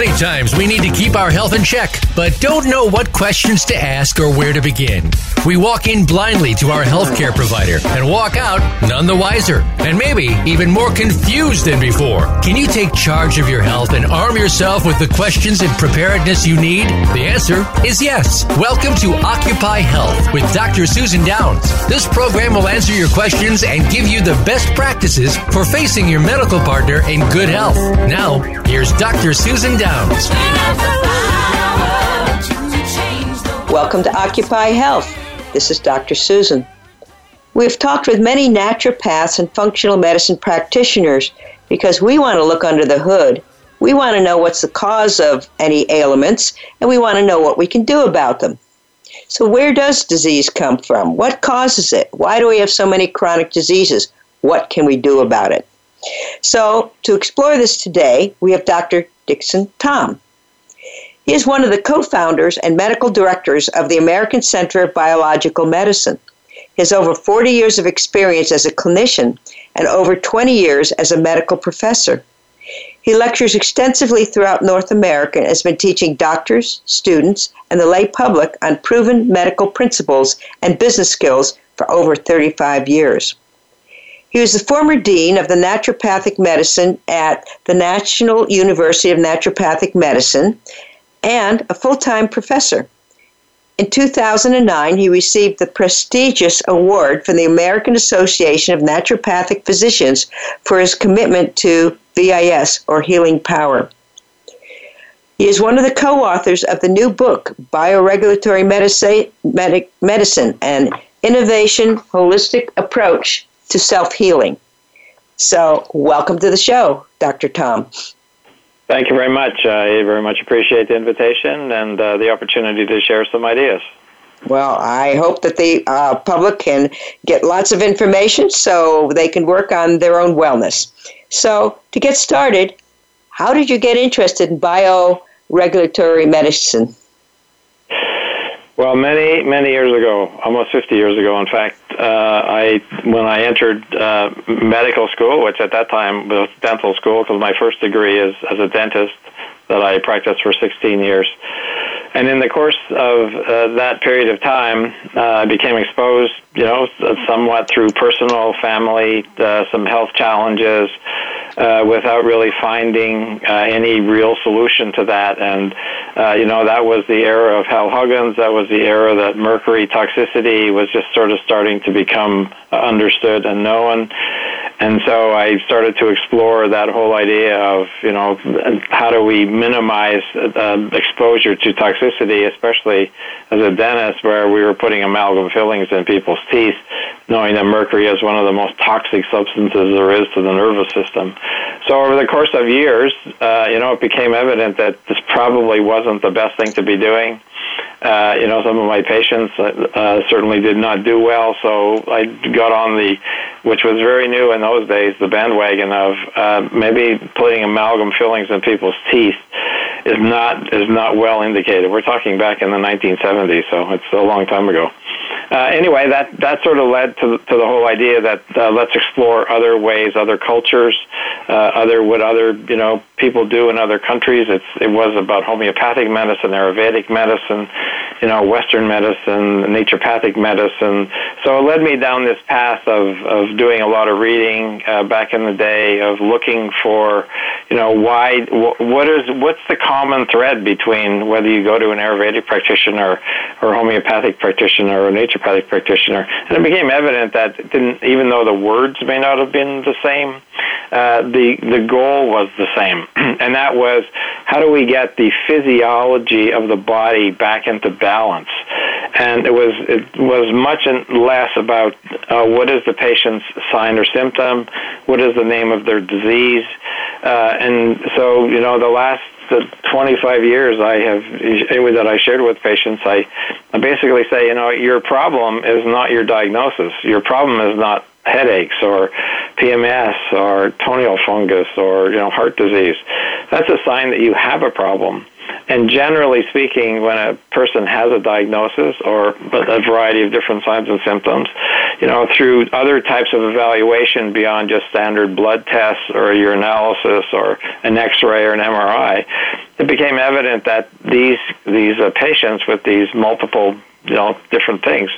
Many times we need to keep our health in check, but don't know what questions to ask or where to begin. We walk in blindly to our healthcare provider and walk out none the wiser, and maybe even more confused than before. Can you take charge of your health and arm yourself with the questions and preparedness you need? The answer is yes. Welcome to Occupy Health with Dr. Susan Downs. This program will answer your questions and give you the best practices for facing your medical partner in good health. Now, here's Dr. Susan Downs. Welcome to Occupy Health. This is Dr. Susan. We've talked with many naturopaths and functional medicine practitioners because we want to look under the hood. We want to know what's the cause of any ailments and we want to know what we can do about them. So, where does disease come from? What causes it? Why do we have so many chronic diseases? What can we do about it? So, to explore this today, we have Dr. Dickson Thom. He is one of the co founders and medical directors of the American Center of Biological Medicine. He has over 40 years of experience as a clinician and over 20 years as a medical professor. He lectures extensively throughout North America and has been teaching doctors, students, and the lay public on proven medical principles and business skills for over 35 years. He was the former dean of the naturopathic medicine at the National University of Naturopathic Medicine and a full time professor. In 2009, he received the prestigious award from the American Association of Naturopathic Physicians for his commitment to VIS, or Healing Power. He is one of the co authors of the new book, Bioregulatory Medicine, An Innovation Holistic Approach to self healing. So, welcome to the show, Dr. Thom. Thank you very much. I very much appreciate the invitation and uh, the opportunity to share some ideas. Well, I hope that the uh, public can get lots of information so they can work on their own wellness. So, to get started, how did you get interested in bioregulatory medicine? Well, many many years ago, almost 50 years ago, in fact, uh, I when I entered uh, medical school, which at that time was dental school, because my first degree is as a dentist that I practiced for 16 years. And in the course of uh, that period of time, uh, I became exposed, you know, somewhat through personal, family, uh, some health challenges, uh, without really finding uh, any real solution to that. And, uh, you know, that was the era of Hal Huggins. That was the era that mercury toxicity was just sort of starting to become understood and known. And so I started to explore that whole idea of, you know, how do we minimize exposure to toxicity, especially as a dentist where we were putting amalgam fillings in people's teeth, knowing that mercury is one of the most toxic substances there is to the nervous system. So over the course of years, uh, you know, it became evident that this probably wasn't the best thing to be doing. Uh, you know, some of my patients uh, uh, certainly did not do well, so I got on the, which was very new in those days, the bandwagon of uh, maybe putting amalgam fillings in people's teeth is not is not well indicated. We're talking back in the 1970s, so it's a long time ago. Uh, anyway, that that sort of led to to the whole idea that uh, let's explore other ways, other cultures, uh, other what other you know people do in other countries. It's it was about homeopathic medicine, Ayurvedic medicine, you know, Western medicine, naturopathic medicine. So it led me down this path of of doing a lot of reading uh, back in the day, of looking for, you know, why what is what's the common thread between whether you go to an Ayurvedic practitioner or homeopathic practitioner or naturopathic practitioner, and it became evident that even though the words may not have been the same, uh, the the goal was the same, and that was how do we get the physiology of the body back into balance? And it was it was much less about uh, what is the patient's sign or symptom, what is the name of their disease, uh, and so you know the last the 25 years I have that I shared with patients, I, I basically say, you know, your problem is not your diagnosis. Your problem is not headaches or PMS or toenail fungus or you know heart disease. That's a sign that you have a problem. And generally speaking, when a person has a diagnosis or a variety of different signs and symptoms, you know, through other types of evaluation beyond just standard blood tests or urinalysis or an X-ray or an MRI, it became evident that these these uh, patients with these multiple you know different things.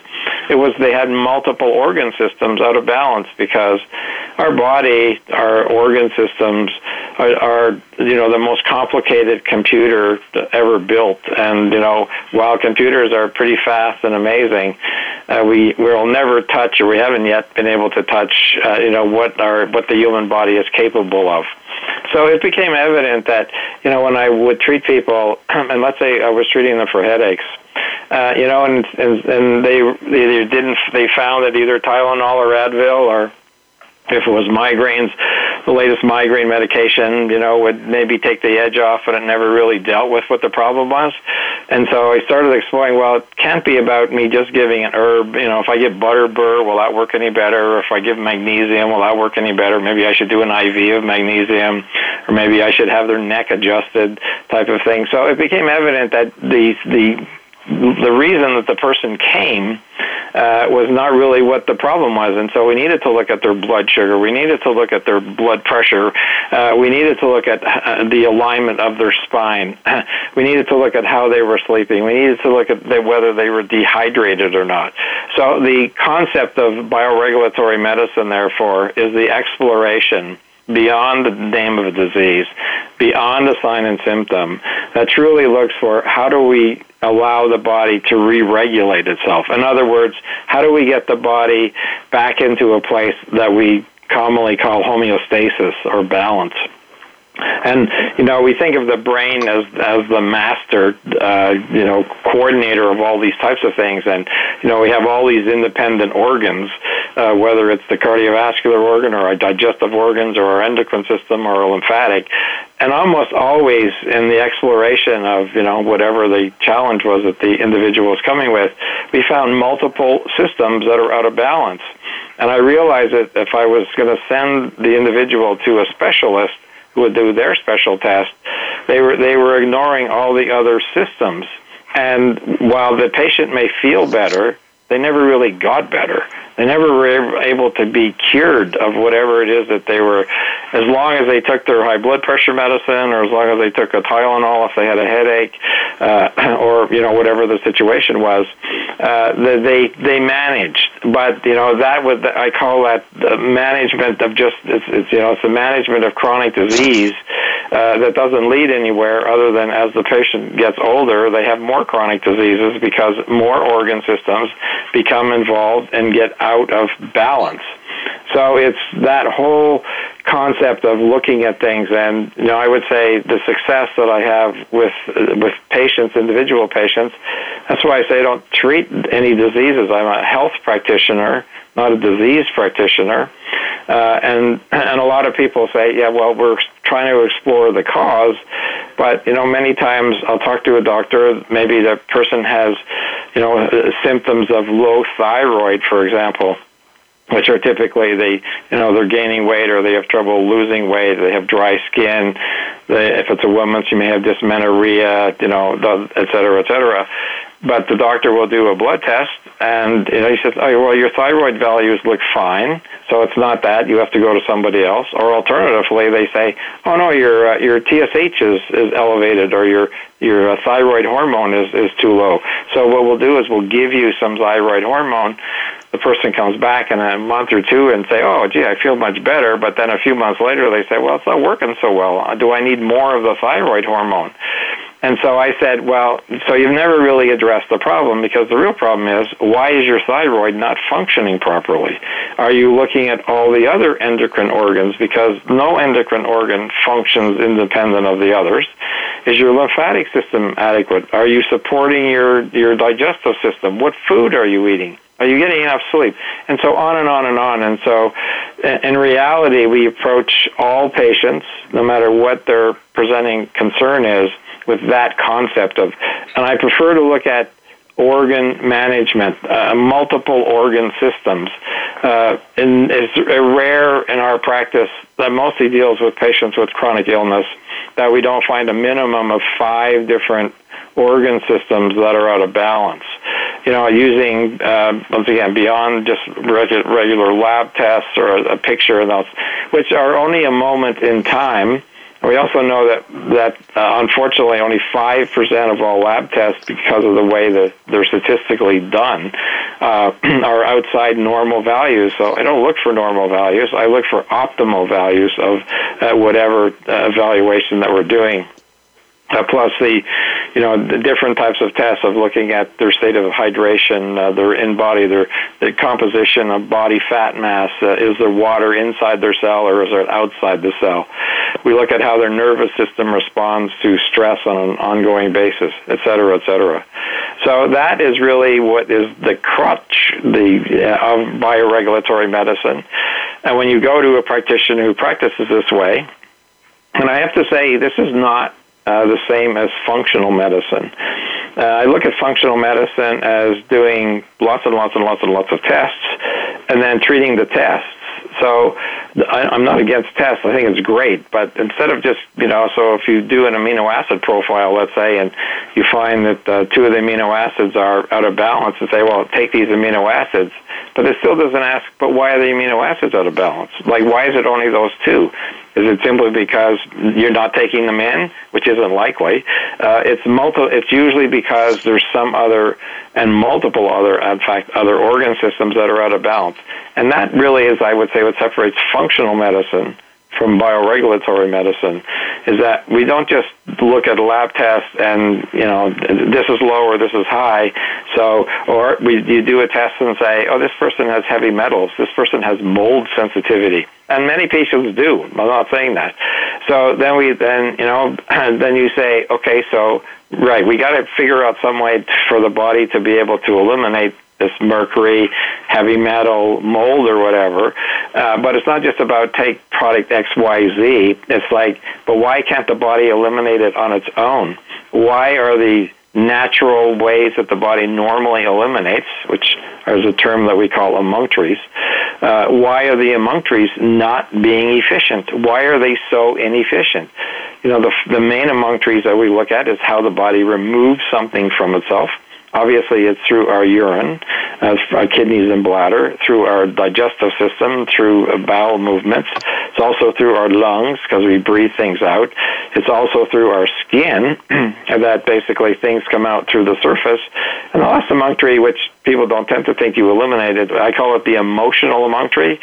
It was they had multiple organ systems out of balance because our body, our organ systems are, are you know the most complicated computer ever built. And you know while computers are pretty fast and amazing, uh, we will never touch or we haven't yet been able to touch uh, you know what our what the human body is capable of. So it became evident that, you know, when I would treat people, and let's say I was treating them for headaches, uh, you know, and, and and they they didn't they found that either Tylenol or Advil or if it was migraines, the latest migraine medication, you know, would maybe take the edge off, but it never really dealt with what the problem was. And so I started exploring, well, it can't be about me just giving an herb. You know, if I give butterbur, will that work any better? Or if I give magnesium, will that work any better? Maybe I should do an IV of magnesium, or maybe I should have their neck adjusted type of thing. So it became evident that the, the the reason that the person came uh, was not really what the problem was. And so we needed to look at their blood sugar. We needed to look at their blood pressure. Uh, we needed to look at uh, the alignment of their spine. we needed to look at how they were sleeping. We needed to look at the, whether they were dehydrated or not. So the concept of bioregulatory medicine, therefore, is the exploration beyond the name of a disease, beyond a sign and symptom, that truly looks for how do we allow the body to re-regulate itself. In other words, how do we get the body back into a place that we commonly call homeostasis or balance? And you know, we think of the brain as as the master, uh, you know, coordinator of all these types of things. And you know, we have all these independent organs, uh, whether it's the cardiovascular organ or our digestive organs or our endocrine system or our lymphatic. And almost always in the exploration of you know whatever the challenge was that the individual was coming with, we found multiple systems that are out of balance. And I realized that if I was going to send the individual to a specialist would do their special test, they were they were ignoring all the other systems. And while the patient may feel better, they never really got better. They never were able to be cured of whatever it is that they were, as long as they took their high blood pressure medicine, or as long as they took a Tylenol if they had a headache, uh, or you know whatever the situation was, uh, they they managed. But you know that would I call that the management of just it's, it's you know it's the management of chronic disease uh, that doesn't lead anywhere other than as the patient gets older, they have more chronic diseases because more organ systems become involved and get out of balance. So it's that whole concept of looking at things, and you know, I would say the success that I have with with patients, individual patients. That's why I say I don't treat any diseases. I'm a health practitioner, not a disease practitioner. Uh, and and a lot of people say, yeah, well, we're trying to explore the cause, but you know, many times I'll talk to a doctor. Maybe the person has, you know, symptoms of low thyroid, for example which are typically they you know they're gaining weight or they have trouble losing weight they have dry skin they, if it's a woman she may have dysmenorrhea you know et cetera et cetera. But the doctor will do a blood test and you know he says oh well your thyroid values look fine so it's not that. You have to go to somebody else. Or alternatively they say oh no your uh, your TSH is is elevated or your your uh, thyroid hormone is is too low. So what we'll do is we'll give you some thyroid hormone the person comes back in a month or two and say, "Oh, gee, I feel much better," but then a few months later they say, "Well, it's not working so well. Do I need more of the thyroid hormone?" And so I said, well, so you've never really addressed the problem because the real problem is why is your thyroid not functioning properly? Are you looking at all the other endocrine organs because no endocrine organ functions independent of the others? Is your lymphatic system adequate? Are you supporting your, your digestive system? What food are you eating? Are you getting enough sleep? And so on and on and on. And so in reality, we approach all patients, no matter what their presenting concern is, with that concept of, and I prefer to look at organ management, uh, multiple organ systems. Uh, and it's rare in our practice that mostly deals with patients with chronic illness that we don't find a minimum of five different organ systems that are out of balance. You know, using uh, once again beyond just regu- regular lab tests or a, picture and those, which are only a moment in time we also know that that uh, unfortunately only five percent of all lab tests, because of the way that they're statistically done, uh, are outside normal values. So I don't look for normal values. I look for optimal values of uh, whatever uh, evaluation that we're doing. Uh, plus the, you know, the different types of tests of looking at their state of hydration, uh, their InBody, their the composition of body fat mass. Uh, is there water inside their cell or is it outside the cell? We look at how their nervous system responds to stress on an ongoing basis, et cetera, et cetera. So that is really what is the crutch the uh, of bioregulatory medicine. And when you go to a practitioner who practices this way, and I have to say, this is not uh, the same as functional medicine. Uh, I look at functional medicine as doing lots and lots and lots and lots of tests and then treating the tests. So I, I'm not against tests. I think it's great. But instead of just, you know, so if you do an amino acid profile, let's say, and you find that uh, two of the amino acids are out of balance and say, well, take these amino acids, but it still doesn't ask, but why are the amino acids out of balance? Like, why is it only those two? Is it simply because you're not taking them in, which isn't likely? Uh, it's multi- It's usually because there's some other and multiple other, in fact, other organ systems that are out of balance, and that really is, I would say, what separates functional medicine from bioregulatory medicine is that we don't just look at a lab test and you know this is low or this is high. So or we you do a test and say oh this person has heavy metals. This person has mold sensitivity. And many patients do. I'm not saying that. So then we then you know then you say okay so right we got to figure out some way for the body to be able to eliminate this mercury, heavy metal, mold, or whatever. Uh, but it's not just about take product X, Y, Z. It's like, but why can't the body eliminate it on its own? Why are the natural ways that the body normally eliminates, which is a term that we call emunctories, uh, why are the emunctories not being efficient? Why are they so inefficient? You know, the, the main emunctories that we look at is how the body removes something from itself Obviously, it's through our urine, our kidneys and bladder, through our digestive system, through bowel movements. It's also through our lungs because we breathe things out. It's also through our skin that basically things come out through the surface. And the last emunctory, which people don't tend to think you eliminate it. I call it the emotional emunctory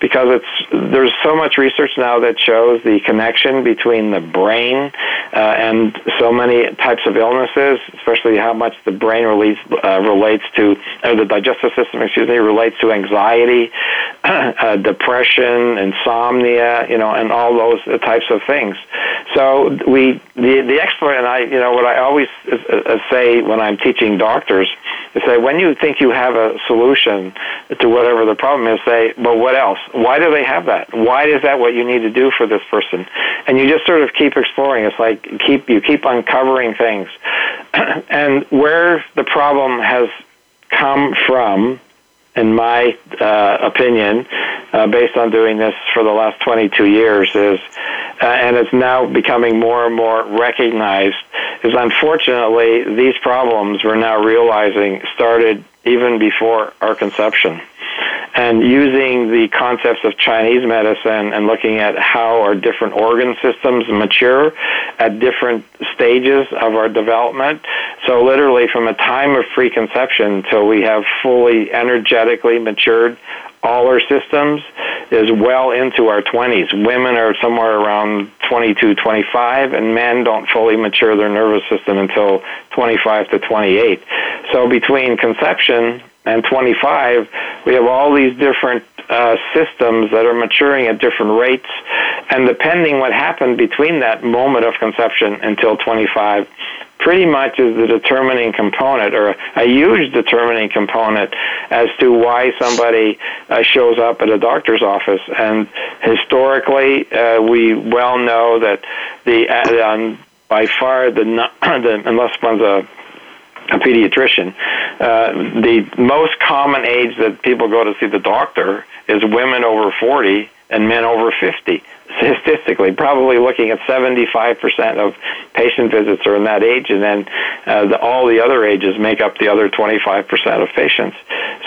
because it's there's so much research now that shows the connection between the brain uh, and so many types of illnesses, especially how much the brain relates uh, relates to or the digestive system, excuse me, relates to anxiety, uh, depression, insomnia, you know, and all those types of things. So we the the expert and I, you know, what I always uh, uh, say when I'm teaching doctors is say when you think you have a solution to whatever the problem is, say, but what else? Why do they have that? Why is that what you need to do for this person? And you just sort of keep exploring. It's like keep you keep uncovering things, and where the problem has come from in my uh, opinion, uh, based on doing this for the last 22 years, is, uh, and it's now becoming more and more recognized, is unfortunately these problems we're now realizing started even before our conception. And using the concepts of Chinese medicine and looking at how our different organ systems mature at different stages of our development. So, literally, from a time of preconception till we have fully energetically matured all our systems is well into our 20s. Women are somewhere around 22, 25, and men don't fully mature their nervous system until 25 to 28. So between conception and 25, we have all these different uh, systems that are maturing at different rates, and depending what happened between that moment of conception until 25, pretty much is the determining component or a huge determining component as to why somebody uh, shows up at a doctor's office. And historically, uh, we well know that the um, by far the, the unless one's a a pediatrician, uh, the most common age that people go to see the doctor is women over 40 and men over 50. statistically, probably looking at 75% of patient visits are in that age, and then uh, the, all the other ages make up the other 25% of patients.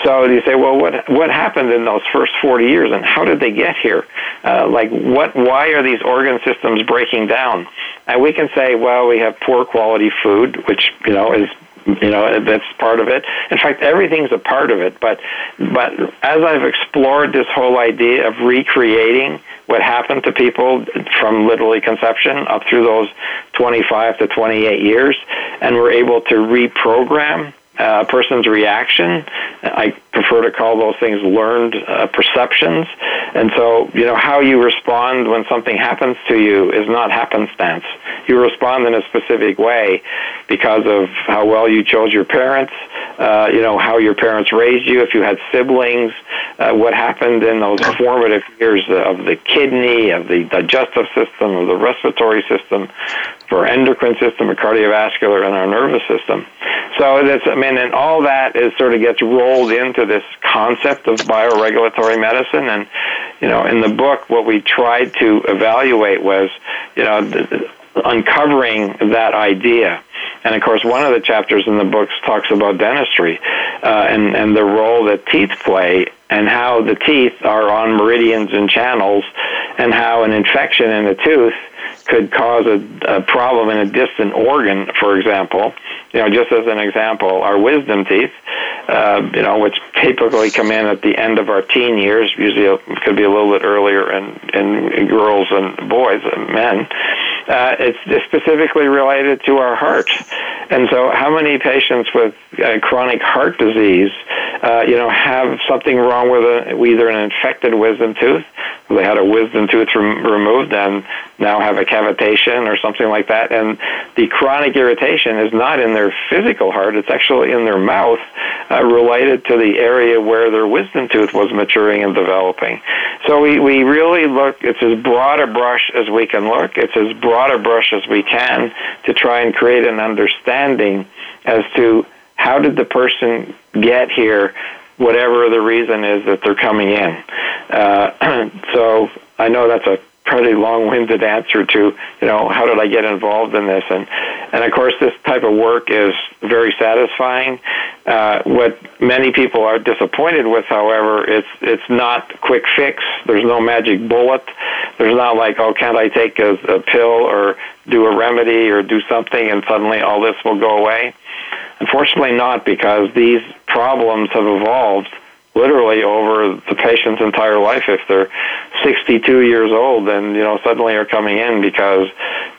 So you say, well, what what happened in those first 40 years, and how did they get here? Uh, like, what? Why are these organ systems breaking down? And we can say, well, we have poor quality food, which you know is you know that's part of it in fact everything's a part of it but but as i've explored this whole idea of recreating what happened to people from literally conception up through those 25 to 28 years and we're able to reprogram uh, a person's reaction. Uh, I prefer to call those things learned uh, perceptions. And so, you know, how you respond when something happens to you is not happenstance. You respond in a specific way because of how well you chose your parents, uh, you know, how your parents raised you, if you had siblings, uh, what happened in those formative years of the kidney, of the digestive system, of the respiratory system, for endocrine system, or cardiovascular, and our nervous system. So that's, I mean, and all that is sort of gets rolled into this concept of bioregulatory medicine. And, you know, in the book, what we tried to evaluate was, you know, the, uncovering that idea. And of course, one of the chapters in the books talks about dentistry uh, and, and the role that teeth play and how the teeth are on meridians and channels and how an infection in the tooth could cause a, a problem in a distant organ, for example. You know, just as an example, our wisdom teeth, uh, you know, which typically come in at the end of our teen years, usually could be a little bit earlier in, in girls and boys and men, uh, it's, specifically related to our heart. And so, how many patients with uh, chronic heart disease, uh, you know, have something wrong with a, either an infected wisdom tooth, they had a wisdom tooth rem- removed and now have a cavitation or something like that, and the chronic irritation is not in their physical heart; it's actually in their mouth, uh, related to the area where their wisdom tooth was maturing and developing. So we we really look. It's as broad a brush as we can look. It's as broad broad brush as we can to try and create an understanding as to how did the person get here, whatever the reason is that they're coming in. Uh, so I know that's a pretty long-winded answer to, you know, how did I get involved in this? And and of course, this type of work is very satisfying. Uh, what many people are disappointed with, however, it's it's not quick fix. There's no magic bullet. There's not like, oh, can't I take a, a pill or do a remedy or do something and suddenly all this will go away? Unfortunately, not because these problems have evolved literally over the patient's entire life. If they're 62 years old and you know suddenly are coming in because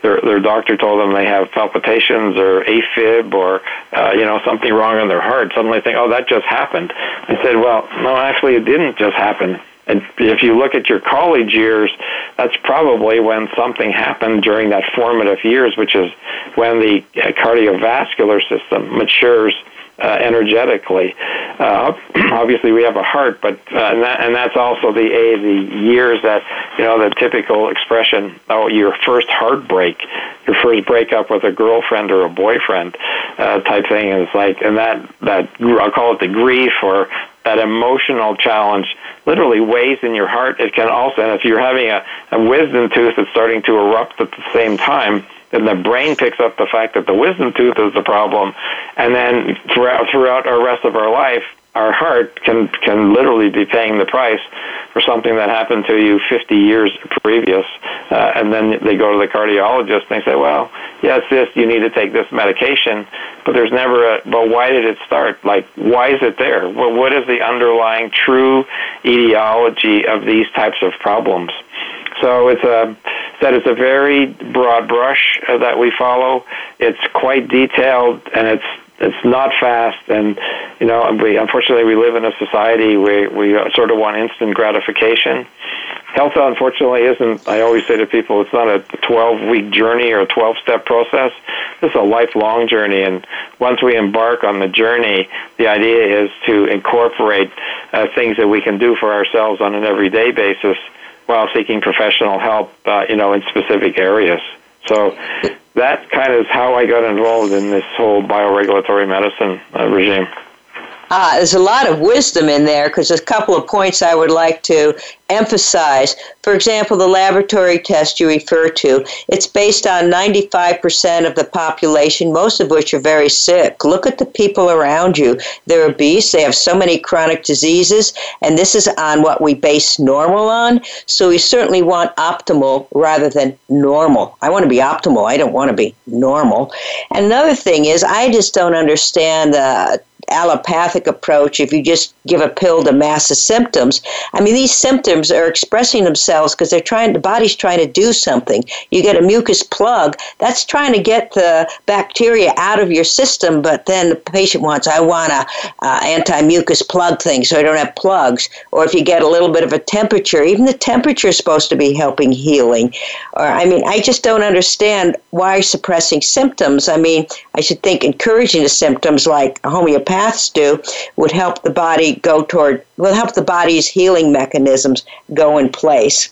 their their doctor told them they have palpitations or AFib or uh, you know something wrong in their heart, suddenly think, oh, that just happened. I said, well, no, actually, it didn't just happen. And if you look at your college years, that's probably when something happened during that formative years, which is when the cardiovascular system matures uh, energetically. Uh, obviously, we have a heart, but uh, and, that, and that's also the a the years that you know the typical expression. Oh, your first heartbreak, your first breakup with a girlfriend or a boyfriend, uh, type thing is like, and that that I'll call it the grief or that emotional challenge literally weighs in your heart. It can also, and if you're having a, a wisdom tooth that's starting to erupt at the same time, then the brain picks up the fact that the wisdom tooth is the problem, and then throughout throughout our rest of our life, our heart can can literally be paying the price for something that happened to you 50 years previous, uh, and then they go to the cardiologist and they say, well, yes, this you need to take this medication, but there's never a. But why did it start? Like, why is it there? Well, what is the underlying true etiology of these types of problems? So it's a that it's a very broad brush uh, that we follow. It's quite detailed and it's it's not fast. And you know we unfortunately we live in a society where we sort of want instant gratification. Health unfortunately isn't i always say to people it's not a 12 week journey or a 12 step process. This is a lifelong journey. And once we embark on the journey the idea is to incorporate uh, things that we can do for ourselves on an everyday basis while seeking professional help, uh, you know, in specific areas. So that kind of is how I got involved in this whole bioregulatory medicine uh, regime. Uh, there's a lot of wisdom in there because there's a couple of points I would like to emphasize. For example, the laboratory test you refer to, it's based on 95% of the population, most of which are very sick. Look at the people around you. They're obese, they have so many chronic diseases, and this is on what we base normal on. So we certainly want optimal rather than normal. I want to be optimal, I don't want to be normal. And another thing is, I just don't understand the allopathic approach if you just give a pill to mask the symptoms. I mean, these symptoms are expressing themselves because they're trying, the body's trying to do something. You get a mucus plug, that's trying to get the bacteria out of your system, but then the patient wants, I want a uh, anti-mucus plug thing so I don't have plugs. Or if you get a little bit of a temperature, even the temperature is supposed to be helping healing. Or, I mean, I just don't understand why suppressing symptoms. I mean, I should think encouraging the symptoms like homeopaths do would help the body go toward, will help the body's healing mechanisms go in place.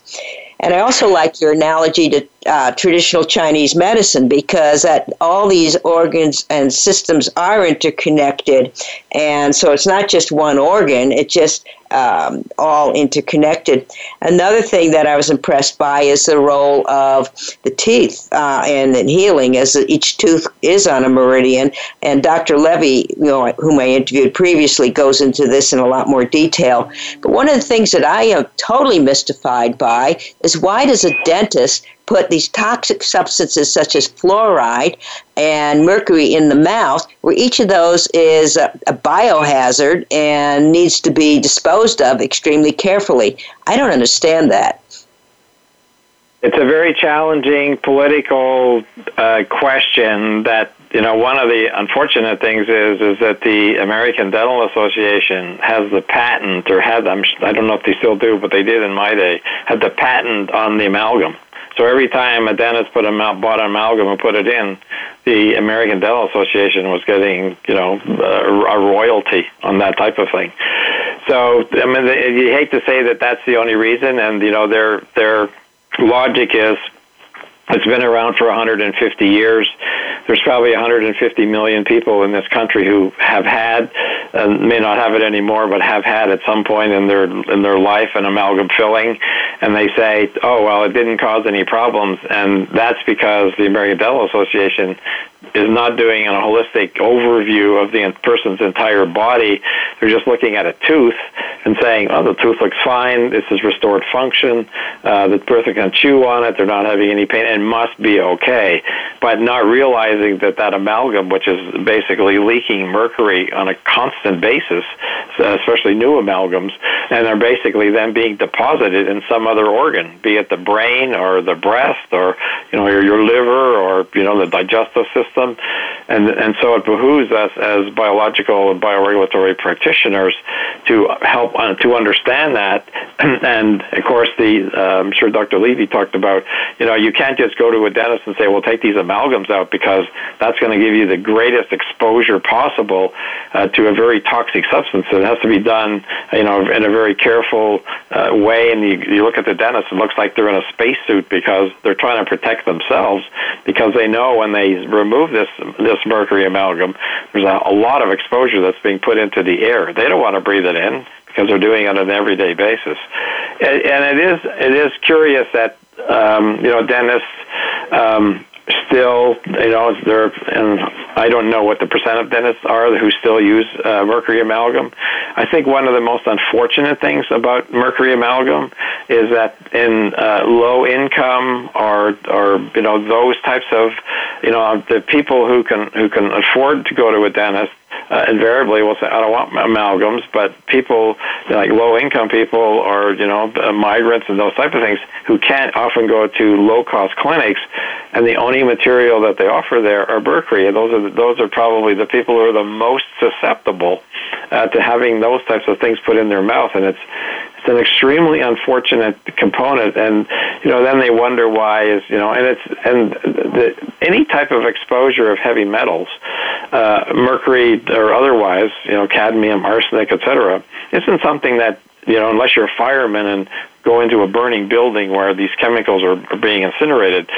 And I also like your analogy to uh, traditional Chinese medicine because that all these organs and systems are interconnected, and so it's not just one organ; it just um, all interconnected. Another thing that I was impressed by is the role of the teeth uh, and in healing, as each tooth is on a meridian. And Dr. Levy, you know, whom I interviewed previously, goes into this in a lot more detail. But one of the things that I am totally mystified by is why does a dentist put these toxic substances such as fluoride and mercury in the mouth, where each of those is a, a, biohazard and needs to be disposed of extremely carefully. I don't understand that. It's a very challenging political uh, question that you know one of the unfortunate things is is that the American Dental Association has the patent or had I'm, I don't know if they still do but they did in my day had the patent on the amalgam so every time a dentist put a bought an amalgam and put it in, the American Dental Association was getting, you know, a, a royalty on that type of thing. So I mean, you hate to say that that's the only reason, and you know, their their logic is it's been around for 150 years. There's probably 150 million people in this country who have had, and may not have it anymore, but have had at some point in their in their life an amalgam filling, and they say, "Oh well, it didn't cause any problems," and that's because the American Dental Association is not doing a holistic overview of the person's entire body. They're just looking at a tooth and saying, "Oh, the tooth looks fine. This is restored function. Uh, the person can chew on it. They're not having any pain, and must be okay." But not realizing that that amalgam, which is basically leaking mercury on a constant basis, especially new amalgams, and they're basically then being deposited in some other organ, be it the brain or the breast or you know your, your liver or you know the digestive system, and and so it behooves us as biological and bioregulatory practitioners to help uh, to understand that, and of course the uh, I'm sure Dr. Levy talked about you know you can't just go to a dentist and say well take these amalgams out because that's going to give you the greatest exposure possible uh, to a very toxic substance. It has to be done you know in a very careful uh, way, and you, you look at the dentist, it looks like they're in a spacesuit because they're trying to protect themselves because they know when they remove this this mercury amalgam, there's a, a lot of exposure that's being put into the air. They don't want to breathe it in because they're doing it on an everyday basis. And, and it is it is curious that um, you know dentists um, still, you know, there, and I don't know what the percent of dentists are who still use uh, mercury amalgam. I think one of the most unfortunate things about mercury amalgam is that in uh, low income or, or you know, those types of, you know, the people who can who can afford to go to a dentist uh, invariably will say, I don't want amalgams, but people like low income people or, you know, uh, migrants and those type of things who can't often go to low cost clinics and the only material that they offer there are mercury. And those are, the, those are probably the people who are the most susceptible uh, to having those types of things put in their mouth. And it's, it's an extremely unfortunate component and you know then they wonder why is you know and it's and the, any type of exposure of heavy metals uh, mercury or otherwise you know cadmium arsenic etc isn't something that you know unless you're a fireman and go into a burning building where these chemicals are, are being incinerated,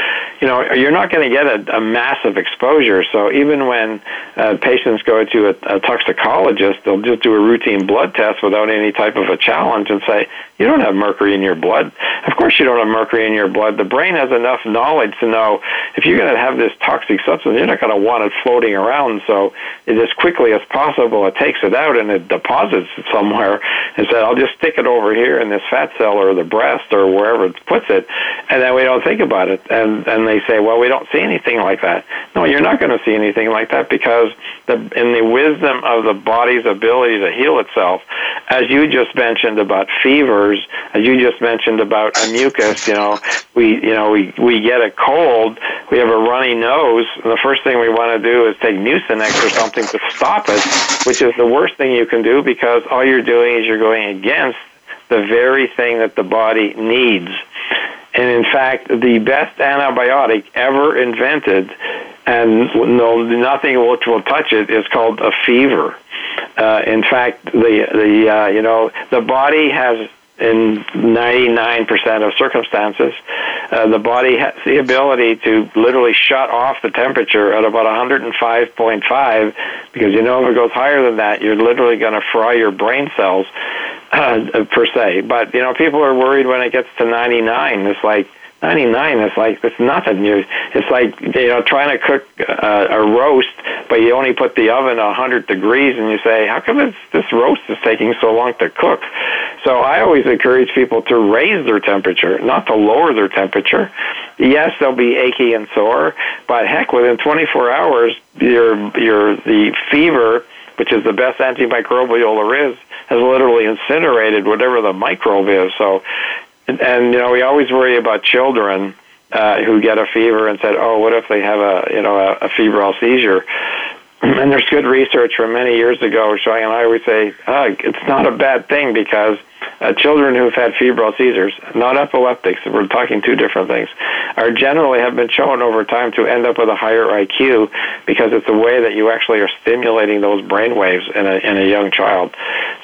you know, you're not going to get a, a massive exposure. So even when uh, patients go to a, a toxicologist, they'll just do a routine blood test without any type of a challenge and say, you don't have mercury in your blood. Of course, you don't have mercury in your blood. The brain has enough knowledge to know if you're going to have this toxic substance, you're not going to want it floating around. So, it, as quickly as possible, it takes it out and it deposits it somewhere and says, I'll just stick it over here in this fat cell or the breast or wherever it puts it. And then we don't think about it. And, and they say, well, we don't see anything like that. No, you're not going to see anything like that because the, in the wisdom of the body's ability to heal itself, as you just mentioned about fevers, as you just mentioned about a mucus, you know, we, you know, we, we get a cold, we have a runny nose, and the first thing we want to do is take Mucinex or something to stop it, which is the worst thing you can do because all you're doing is you're going against the very thing that the body needs. And in fact, the best antibiotic ever invented, and no, nothing which will touch it, is called a fever. Uh, in fact, the the uh, you know the body has in 99% of circumstances, uh, the body has the ability to literally shut off the temperature at about 105.5 because you know if it goes higher than that, you're literally going to fry your brain cells uh, per se. But you know, people are worried when it gets to 99. It's like 99 is like it's nothing. You, it's like you know trying to cook uh, a roast, but you only put the oven a 100 degrees, and you say, how come it's, this roast is taking so long to cook? So I always encourage people to raise their temperature, not to lower their temperature. Yes, they'll be achy and sore, but heck, within 24 hours, your your the fever, which is the best antimicrobial there is, has literally incinerated whatever the microbe is. So and, and you know, we always worry about children uh, who get a fever and said, "Oh, what if they have a you know a, a febrile seizure?" And there's good research from many years ago showing, and I always say, oh, it's not a bad thing because uh, children who've had febrile seizures, not epileptics, we're talking two different things, are generally have been shown over time to end up with a higher IQ because it's the way that you actually are stimulating those brain waves in a, in a young child.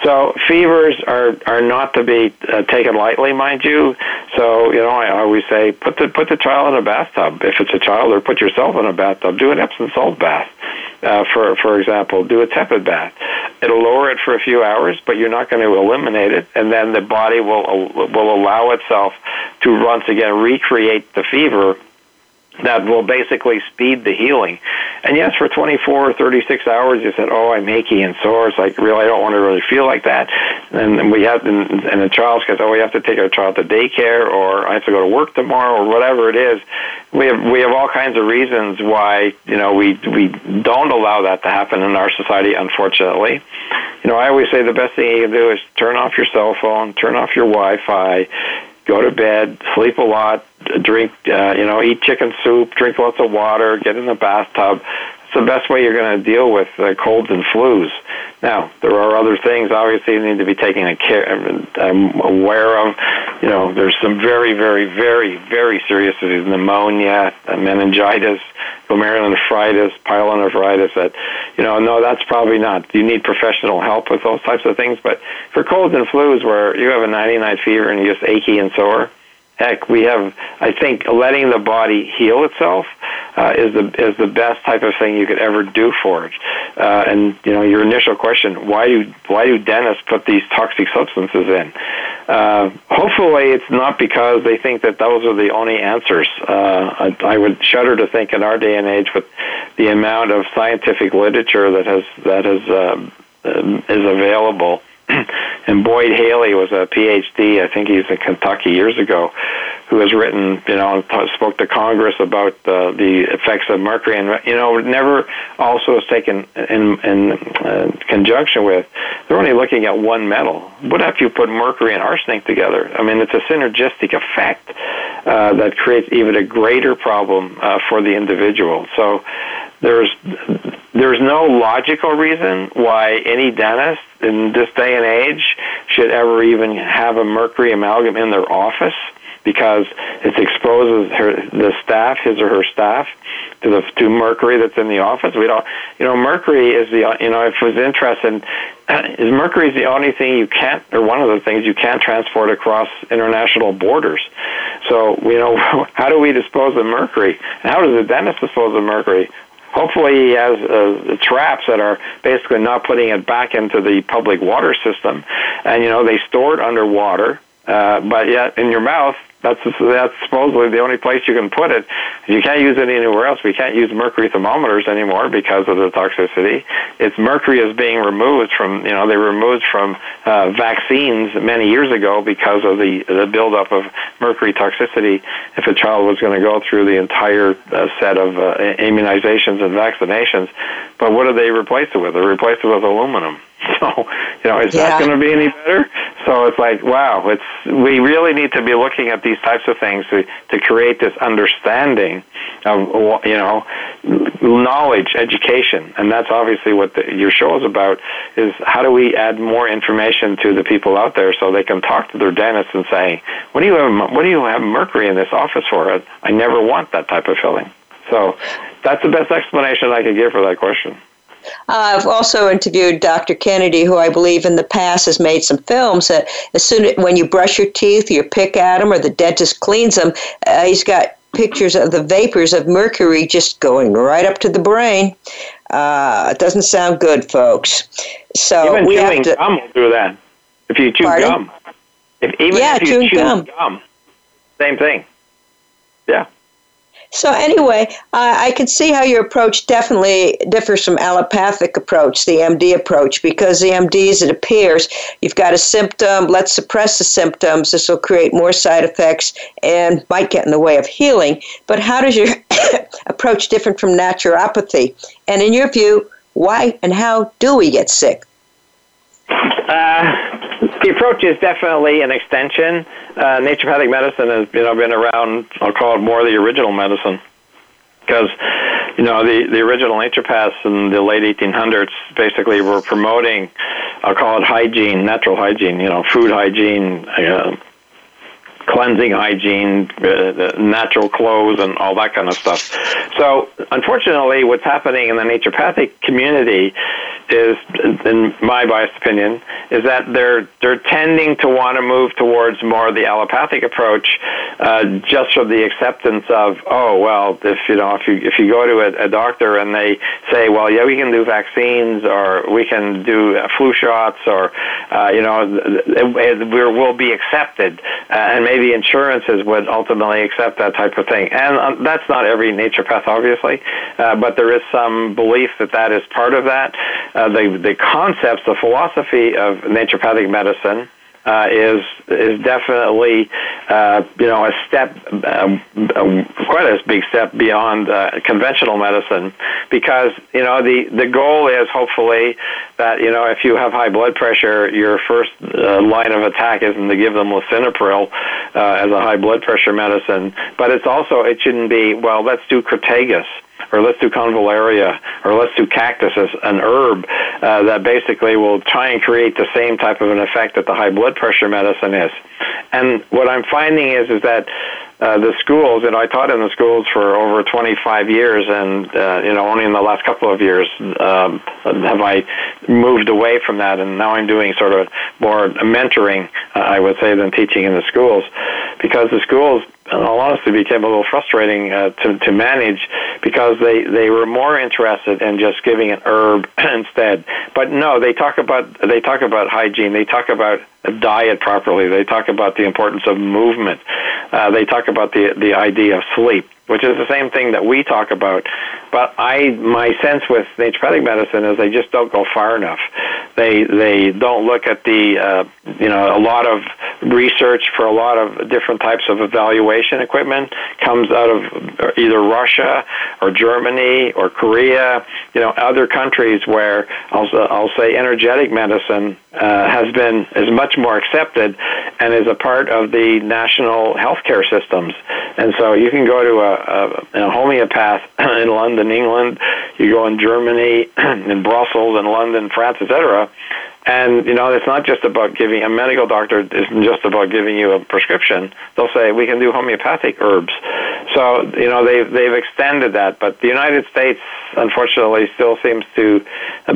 So fevers are, are not to be uh, taken lightly, mind you. So, you know, I always say put the, put the child in a bathtub. If it's a child, or put yourself in a bathtub. Do an Epsom salt bath. Uh, for for example, do a tepid bath. It'll lower it for a few hours, but you're not going to eliminate it, and then the body will uh, will allow itself to once again recreate the fever that will basically speed the healing. And yes, for 24 or 36 hours, you said, "Oh, I'm achy and sore." It's like, really, I don't want to really feel like that. And we have, and, and the child says, "Oh, we have to take our child to daycare, or I have to go to work tomorrow, or whatever it is." We have we have all kinds of reasons why you know we we don't allow that to happen in our society. Unfortunately, you know, I always say the best thing you can do is turn off your cell phone, turn off your Wi-Fi go to bed, sleep a lot, drink, uh, you know, eat chicken soup, drink lots of water, get in the bathtub. It's the best way you're going to deal with uh, colds and flus. Now, there are other things obviously you need to be taking a care, I'm aware of. You know, there's some very, very, very, very serious diseases, pneumonia, meningitis, glomerulonephritis, pyelonephritis that, you know, no, that's probably not. You need professional help with those types of things. But for colds and flus where you have a 99 fever and you're just achy and sore, heck, we have. I think letting the body heal itself uh, is the is the best type of thing you could ever do for it. Uh, and you know, your initial question: why do why do dentists put these toxic substances in? Uh, hopefully, it's not because they think that those are the only answers. Uh, I, I would shudder to think in our day and age, with the amount of scientific literature that has that has um, um is available and Boyd Haley was a PhD. I think he's in Kentucky years ago, who has written, you know, spoke to Congress about uh, the effects of mercury, and you know, never also is taken in in uh, conjunction with. They're only looking at one metal. What if you put mercury and arsenic together? I mean, it's a synergistic effect uh, that creates even a greater problem uh, for the individual. So there's there's no logical reason why any dentist in this day and age should ever even have a mercury amalgam in their office. because it exposes her the staff, his or her staff, to the to mercury that's in the office. We don't, you know, mercury is the you know if it was interested, is mercury is the only thing you can't or one of the things you can't transport across international borders. So you know, how do we dispose of mercury? How does the dentist dispose of mercury? Hopefully, he has uh, traps that are basically not putting it back into the public water system, and you know they store it underwater. Uh, but yet, in your mouth, that's that's supposedly the only place you can put it. You can't use it anywhere else. We can't use mercury thermometers anymore because of the toxicity. It's mercury is being removed from you know they removed from uh, vaccines many years ago because of the the buildup of mercury toxicity. If a child was going to go through the entire uh, set of uh, immunizations and vaccinations, but what do they replace it with? They replace it with aluminum. So, you know, is yeah. that going to be any better? So it's like, wow, it's we really need to be looking at these types of things to to create this understanding of you know knowledge, education, and that's obviously what the, your show is about. Is how do we add more information to the people out there so they can talk to their dentist and say, what do you have? What do you have mercury in this office for? I never want that type of filling. So that's the best explanation I could give for that question. Uh, I've also interviewed Dr. Kennedy, who I believe in the past has made some films that as soon as when you brush your teeth, you pick at them, or the dentist cleans them, uh, he's got pictures of the vapors of mercury just going right up to the brain. Uh, it doesn't sound good, folks. So even we chewing have to, gum will do that. If you chew Pardon? gum, if even yeah, if you chew gum. gum, same thing. Yeah. So anyway, uh, I can see how your approach definitely differs from allopathic approach, the MD approach, because the MDs, it appears, you've got a symptom, let's suppress the symptoms. This will create more side effects and might get in the way of healing. But how does your approach different from naturopathy? And in your view, why and how do we get sick? Uh, the approach is definitely an extension. Uh, naturopathic medicine has you know been around. I'll call it more the original medicine because you know the the original naturopaths in the late 1800s basically were promoting. I'll call it hygiene, natural hygiene. You know, food hygiene. Uh, cleansing hygiene, uh, natural clothes, and all that kind of stuff. So, unfortunately, what's happening in the naturopathic community is, in my biased opinion, is that they're they're tending to want to move towards more the allopathic approach, uh, just from the acceptance of oh well, if you know if you if you go to a, a doctor and they say well yeah we can do vaccines or we can do flu shots or uh, you know we will be accepted. Uh, and maybe insurances would ultimately accept that type of thing. And uh, that's not every naturopath obviously, uh, but there is some belief that that is part of that uh, the the concepts, the philosophy of naturopathic medicine. Uh, is is definitely uh, you know a step, uh, quite a big step beyond uh, conventional medicine, because you know the the goal is hopefully that you know if you have high blood pressure, your first uh, line of attack isn't to give them lisinopril uh, as a high blood pressure medicine, but it's also it shouldn't be well let's do Crataegus or let's do convallaria, or let's do cactus as an herb uh, that basically will try and create the same type of an effect that the high blood pressure medicine is. And what I'm finding is is that uh, the schools, know, I taught in the schools for over 25 years, and uh, you know, only in the last couple of years um, have I moved away from that, and now I'm doing sort of more mentoring, uh, I would say, than teaching in the schools, because the schools in all honesty, became a little frustrating uh, to, to manage because they, they were more interested in just giving an herb instead. But no, they talk about they talk about hygiene. They talk about diet properly. They talk about the importance of movement. Uh, they talk about the the idea of sleep which is the same thing that we talk about. But I, my sense with naturopathic medicine is they just don't go far enough. They they don't look at the uh, you know a lot of research for a lot of different types of evaluation equipment comes out of either Russia or Germany or Korea, you know other countries where I'll I'll say energetic medicine uh, has been is much more accepted and is a part of the national healthcare systems. And so you can go to a a, a homeopath in London, England. You go in Germany, in Brussels, in London, France, etc. And you know, it's not just about giving a medical doctor isn't just about giving you a prescription. They'll say we can do homeopathic herbs. So you know they've they've extended that, but the United States unfortunately still seems to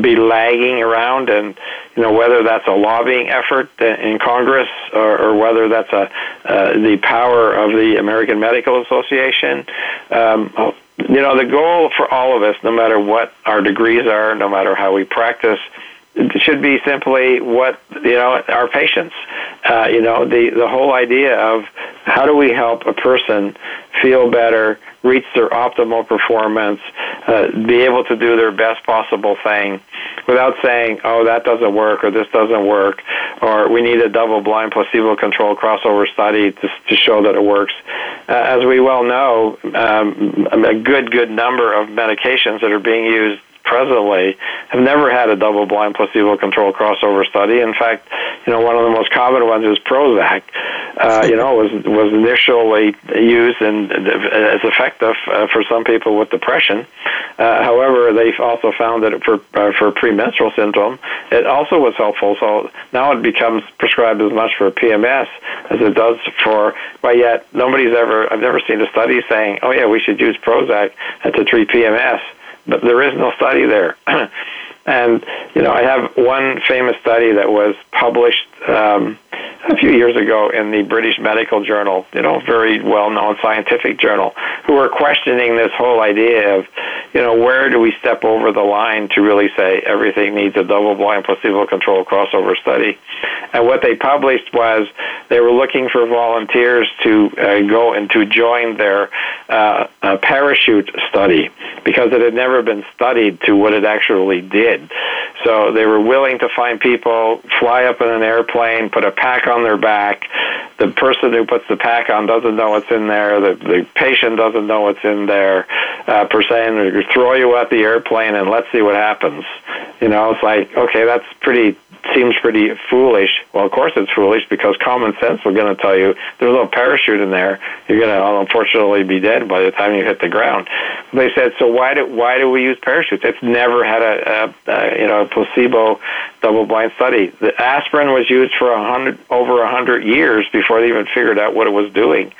be lagging around, and you know whether that's a lobbying effort in Congress or, or whether that's a uh, the power of the American Medical Association. Um, you know the goal for all of us, no matter what our degrees are, no matter how we practice should be simply what you know our patients. Uh, you know the the whole idea of how do we help a person feel better, reach their optimal performance, uh, be able to do their best possible thing, without saying, "Oh, that doesn't work," or "This doesn't work," or "We need a double-blind, placebo-controlled crossover study to, to show that it works." Uh, as we well know, um, a good good number of medications that are being used presently have never had a double-blind placebo-controlled crossover study. In fact, you know, one of the most common ones is Prozac. Uh, you know, was was initially used and as effective uh, for some people with depression. Uh, however, they've also found that for uh, for premenstrual syndrome, it also was helpful. So now it becomes prescribed as much for PMS as it does for. But yet, nobody's ever. I've never seen a study saying, "Oh yeah, we should use Prozac to treat PMS." But there is no study there. and you know, I have one famous study that was published um, a few years ago in the British Medical Journal, you know, very well-known scientific journal, who were questioning this whole idea of, you know, where do we step over the line to really say everything needs a double-blind, placebo-controlled crossover study? And what they published was they were looking for volunteers to uh, go and to join their uh, uh, parachute study because it had never been studied to what it actually did. So they were willing to find people, fly up in an airplane, put a pack on their back. The person who puts the pack on doesn't know what's in there. The, the patient doesn't know what's in there, uh, per se, and throw you at the airplane and let's see what happens. You know, it's like, okay, that's pretty seems pretty foolish. Well, of course it's foolish because common sense is going to tell you there's no parachute in there. You're going to unfortunately be dead by the time you hit the ground. They said, so why do why do we use parachutes? It's never had a, a, a you know a placebo double-blind study. The aspirin was used for a hundred over a hundred years before they even figured out what it was doing,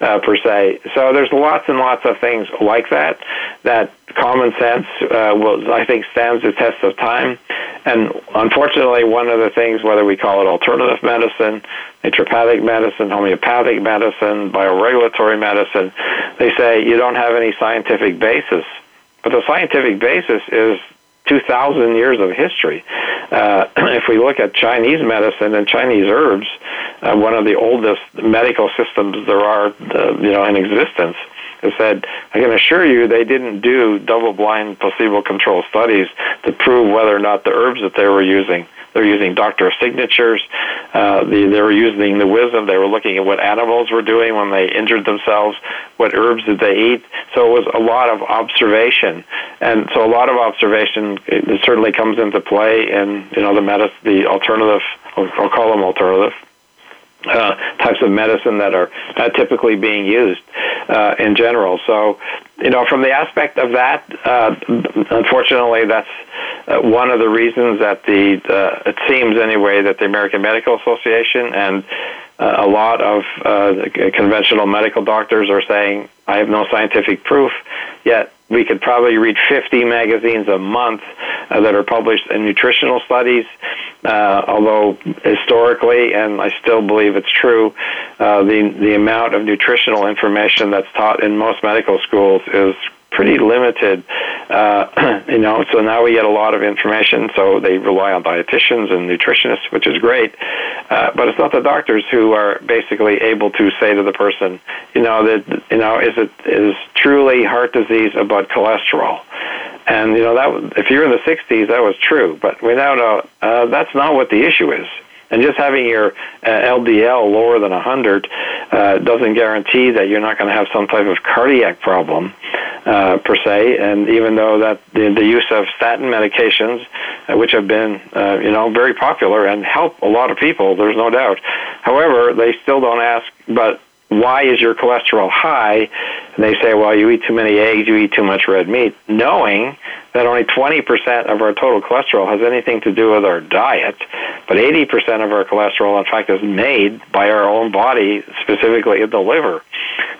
uh, per se. So there's lots and lots of things like that that common sense uh, will I think stands the test of time. And unfortunately, one of the things, whether we call it alternative medicine, naturopathic medicine, homeopathic medicine, bioregulatory medicine, they say you don't have any scientific basis. But the scientific basis is 2,000 years of history. Uh, if we look at Chinese medicine and Chinese herbs, uh, one of the oldest medical systems there are, uh, you know, in existence, has said, I can assure you they didn't do double-blind placebo-controlled studies to prove whether or not the herbs that they were using they're using doctor signatures. Uh, the, they were using the wisdom. They were looking at what animals were doing when they injured themselves. What herbs did they eat? So it was a lot of observation, and so a lot of observation it certainly comes into play in you know the medicine, the alternative. I'll, I'll call them alternative uh, types of medicine that are uh, typically being used uh, in general. So, you know, from the aspect of that, uh, unfortunately, that's uh, one of the reasons that the uh, it seems anyway that the American Medical Association and uh, a lot of uh, conventional medical doctors are saying, "I have no scientific proof." Yet we could probably read 50 magazines a month uh, that are published in nutritional studies. Uh, although historically, and I still believe it's true, uh, the the amount of nutritional information that's taught in most medical schools is pretty limited. Uh, you know, so now we get a lot of information. So they rely on dietitians and nutritionists, which is great. Uh, but it's not the doctors who are basically able to say to the person, you know, that you know, is it is truly heart disease about cholesterol? And you know that if you're in the 60s, that was true. But we now know uh, that's not what the issue is. And just having your uh, LDL lower than 100 uh, doesn't guarantee that you're not going to have some type of cardiac problem uh, per se. And even though that the, the use of statin medications, uh, which have been uh, you know very popular and help a lot of people, there's no doubt. However, they still don't ask, but why is your cholesterol high? and they say, well, you eat too many eggs, you eat too much red meat, knowing that only 20% of our total cholesterol has anything to do with our diet, but 80% of our cholesterol, in fact, is made by our own body, specifically in the liver.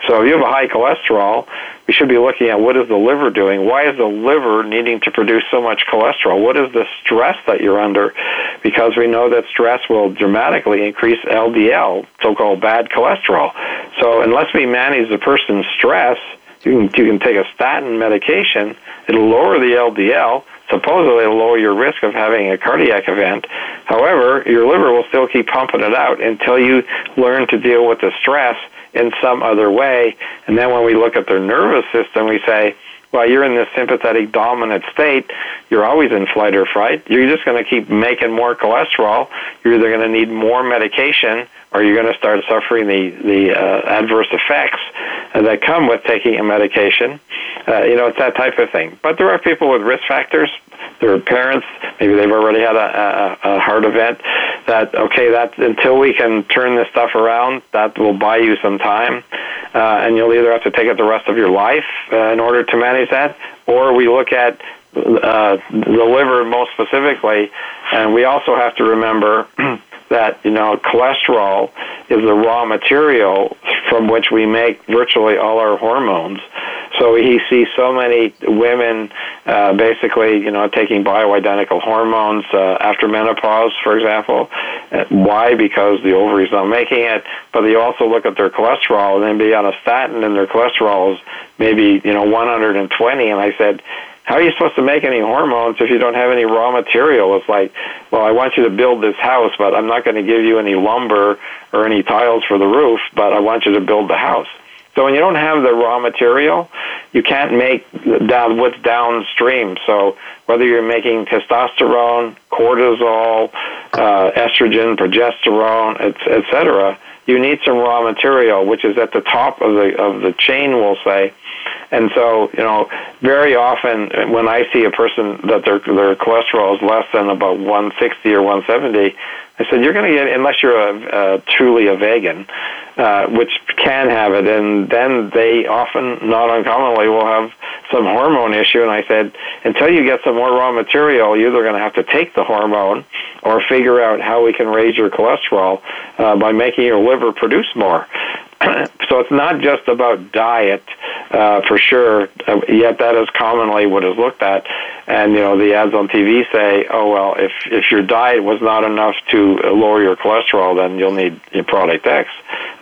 So if you have a high cholesterol, we should be looking at what is the liver doing? Why is the liver needing to produce so much cholesterol? What is the stress that you're under? Because we know that stress will dramatically increase LDL, so-called bad cholesterol. So unless we manage the person's stress, you can, you can take a statin medication, it'll lower the LDL, supposedly lower your risk of having a cardiac event. However, your liver will still keep pumping it out until you learn to deal with the stress in some other way. And then when we look at their nervous system, we say, well, you're in this sympathetic dominant state. You're always in flight or fright. You're just going to keep making more cholesterol. You're either going to need more medication or you're going to start suffering the, the uh, adverse effects that come with taking a medication. Uh, you know, it's that type of thing. But there are people with risk factors. There are parents, maybe they've already had a, a, a heart event, that, okay, that until we can turn this stuff around, that will buy you some time. Uh, and you'll either have to take it the rest of your life uh, in order to manage that, or we look at uh, the liver most specifically, and we also have to remember that you know cholesterol is the raw material from which we make virtually all our hormones. So he sees so many women uh, basically, you know, taking bioidentical hormones uh, after menopause, for example. Uh, why? Because the ovaries not making it. But they also look at their cholesterol and then be on a statin, and their cholesterol is maybe you know 120. And I said, how are you supposed to make any hormones if you don't have any raw material? It's like, well, I want you to build this house, but I'm not going to give you any lumber or any tiles for the roof, but I want you to build the house. So when you don't have the raw material, you can't make down what's downstream. So whether you're making testosterone, cortisol, uh, estrogen, progesterone, etc., you need some raw material, which is at the top of the of the chain, we'll say, and so, you know, very often when I see a person that their their cholesterol is less than about 160 or 170, I said, you're going to get, unless you're a, a truly a vegan, uh, which can have it, and then they often, not uncommonly, will have some hormone issue. And I said, until you get some more raw material, you're either going to have to take the hormone or figure out how we can raise your cholesterol uh, by making your liver produce more. so it's not just about diet uh, for sure. Uh, yet that is commonly what is looked at, and you know the ads on TV say, "Oh well, if if your diet was not enough to lower your cholesterol, then you'll need your product X."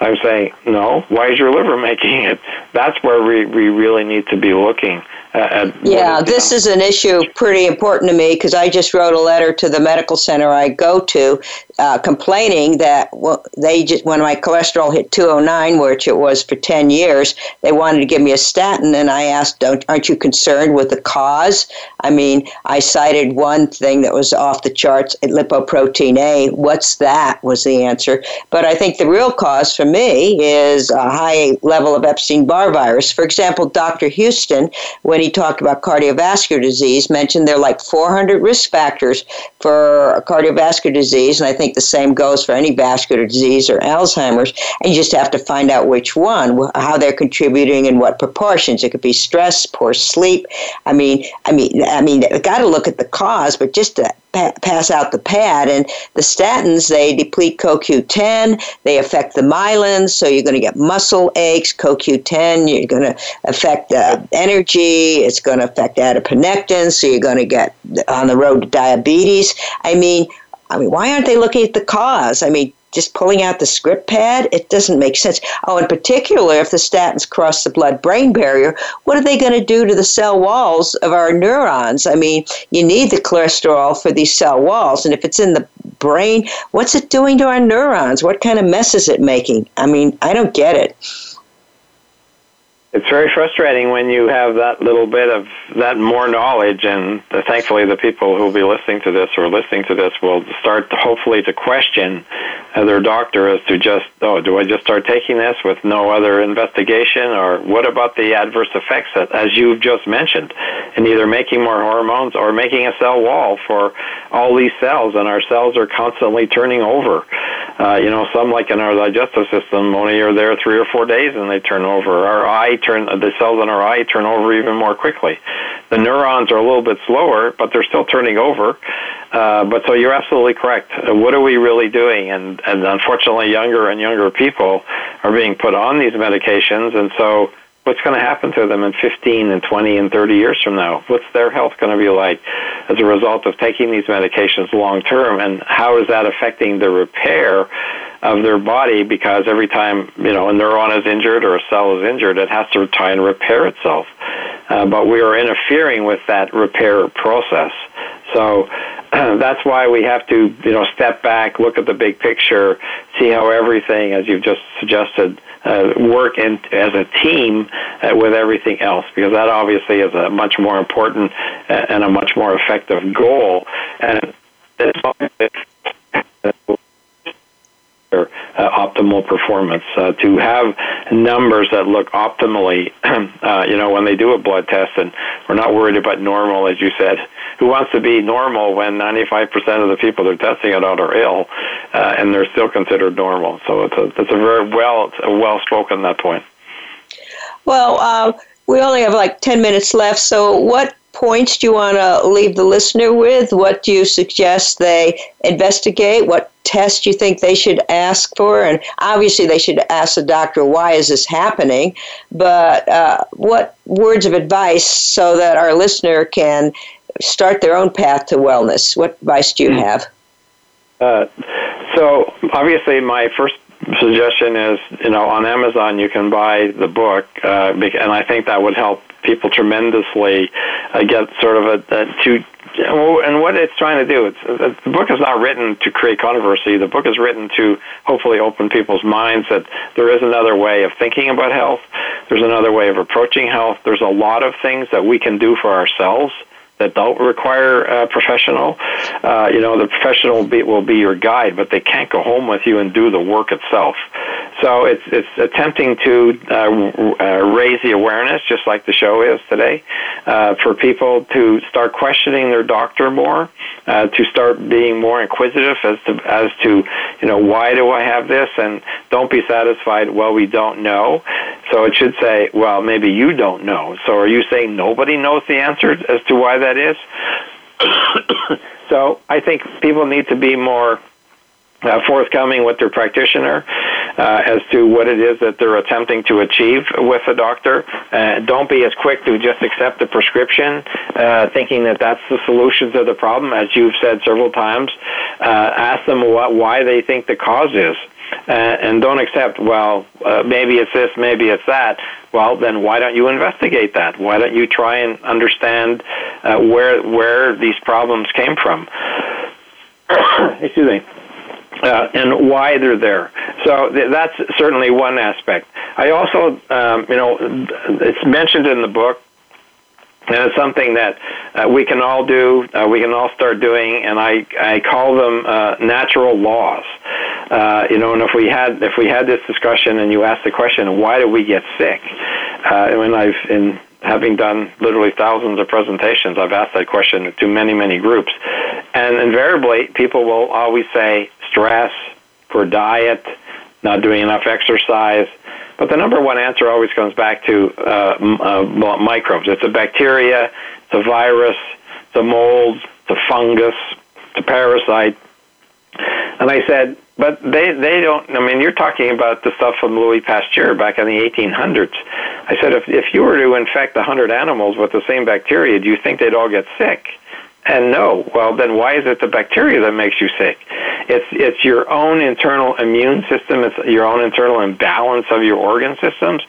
I'm saying, no. Why is your liver making it? That's where we we really need to be looking yeah, this is an issue pretty important to me because I just wrote a letter to the medical center I go to, uh, complaining that well, they just when my cholesterol hit 209, which it was for 10 years, they wanted to give me a statin, and I asked, Don't, "Aren't you concerned with the cause?" I mean, I cited one thing that was off the charts, lipoprotein A. What's that? Was the answer. But I think the real cause for me is a high level of Epstein-Barr virus. For example, Dr. Houston, when he talked about cardiovascular disease, mentioned there are like 400 risk factors for cardiovascular disease, and I think the same goes for any vascular disease or Alzheimer's. And you just have to find out which one, how they're contributing, in what proportions. It could be stress, poor sleep. I mean, I mean, I mean, got to look at the cause, but just to pa- pass out the pad. And the statins, they deplete CoQ10, they affect the myelin, so you're going to get muscle aches. CoQ10, you're going to affect uh, energy, it's going to affect adiponectin, so you're going to get on the road to diabetes. I mean, I mean, why aren't they looking at the cause? I mean, just pulling out the script pad, it doesn't make sense. Oh, in particular, if the statins cross the blood brain barrier, what are they going to do to the cell walls of our neurons? I mean, you need the cholesterol for these cell walls, and if it's in the brain, what's it doing to our neurons? What kind of mess is it making? I mean, I don't get it it's very frustrating when you have that little bit of that more knowledge and thankfully the people who will be listening to this or listening to this will start to, hopefully to question their doctor as to just oh do i just start taking this with no other investigation? Or what about the adverse effects that, as you've just mentioned in either making more hormones or making a cell wall for all these cells and our cells are constantly turning over Uh, you know, some like in our digestive system only are there three or four days and they turn over. Our eye turn the cells in our eye turn over even more quickly. The neurons are a little bit slower, but they're still turning over. Uh, but so you're absolutely correct. Uh, what are we really doing? And and unfortunately, younger and younger people are being put on these medications, and so what's going to happen to them in 15 and 20 and 30 years from now? What's their health going to be like as a result of taking these medications long term? And how is that affecting the repair of their body? Because every time, you know, a neuron is injured or a cell is injured, it has to try and repair itself. Uh, but we are interfering with that repair process. So that's why we have to, you know, step back, look at the big picture, see how everything, as you've just suggested, uh, work in, as a team uh, with everything else because that obviously is a much more important uh, and a much more effective goal and uh, optimal performance. Uh, to have numbers that look optimally, uh, you know, when they do a blood test, and we're not worried about normal, as you said. Who wants to be normal when 95% of the people they're testing it on are ill, uh, and they're still considered normal? So it's a it's a very well a well spoken that point. Well, uh, we only have like 10 minutes left. So what points do you want to leave the listener with? What do you suggest they investigate? What tests you think they should ask for? And obviously, they should ask the doctor, why is this happening? But uh, what words of advice so that our listener can start their own path to wellness? What advice do you hmm. have? Uh, so, obviously, my first suggestion is you know on Amazon you can buy the book, uh, and I think that would help people tremendously uh, get sort of a, a to and what it's trying to do it's the book is not written to create controversy. The book is written to hopefully open people's minds that there is another way of thinking about health. There's another way of approaching health. There's a lot of things that we can do for ourselves that don't require a professional. Uh, you know, the professional will be, will be your guide, but they can't go home with you and do the work itself. So it's it's attempting to uh, uh, raise the awareness, just like the show is today, uh, for people to start questioning their doctor more, uh, to start being more inquisitive as to as to you know why do I have this, and don't be satisfied. Well, we don't know. So it should say, well, maybe you don't know. So are you saying nobody knows the answer as to why that is? so I think people need to be more uh, forthcoming with their practitioner uh, as to what it is that they're attempting to achieve with the doctor. Uh, don't be as quick to just accept the prescription, uh, thinking that that's the solution to the problem. As you've said several times, uh, ask them what, why they think the cause is. Uh, and don't accept, well, maybe it's this, maybe it's that. Well, then why don't you investigate that? Why don't you try and understand where where these problems came from? Excuse me uh, and why they're there. So th- that's certainly one aspect. I also, um, you know, it's mentioned in the book, and it's something that uh, we can all do. Uh, we can all start doing, and I I call them uh, natural laws. Uh, you know, and if we had if we had this discussion, and you asked the question, why do we get sick? Uh, when I've in having done literally thousands of presentations, I've asked that question to many, many groups. And invariably, people will always say stress, poor diet, not doing enough exercise. But the number one answer always comes back to uh, uh, microbes. It's a bacteria, it's a virus, it's a mold, it's a fungus, it's a parasite. And I said, but they they don't. I mean, you're talking about the stuff from Louis Pasteur back in the 1800s. I said, if if you were to infect 100 animals with the same bacteria, do you think they'd all get sick? And no, well then why is it the bacteria that makes you sick? It's it's your own internal immune system, it's your own internal imbalance of your organ systems.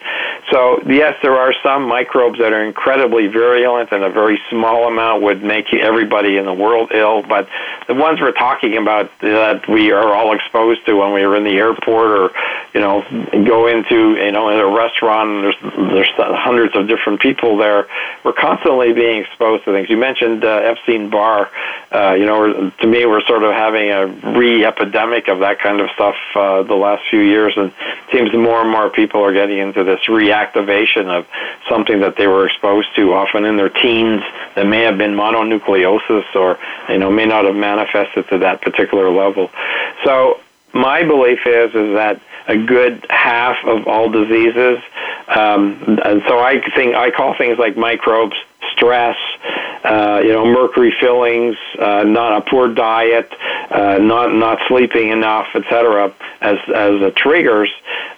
So yes, there are some microbes that are incredibly virulent and a very small amount would make everybody in the world ill, but the ones we're talking about that we are all exposed to when we are in the airport or you know go into you know in a restaurant and there's there's hundreds of different people there, we're constantly being exposed to things. You mentioned uh, Epstein Barr. Uh, you know, to me, we're sort of having a re-epidemic of that kind of stuff uh, the last few years, and it seems more and more people are getting into this reactivation of something that they were exposed to, often in their teens, that may have been mononucleosis, or you know, may not have manifested to that particular level. So my belief is is that a good half of all diseases, um, and so I think I call things like microbes stress, uh, you know, mercury fillings, uh, not a poor diet, uh, not not sleeping enough, etc., as as uh, triggers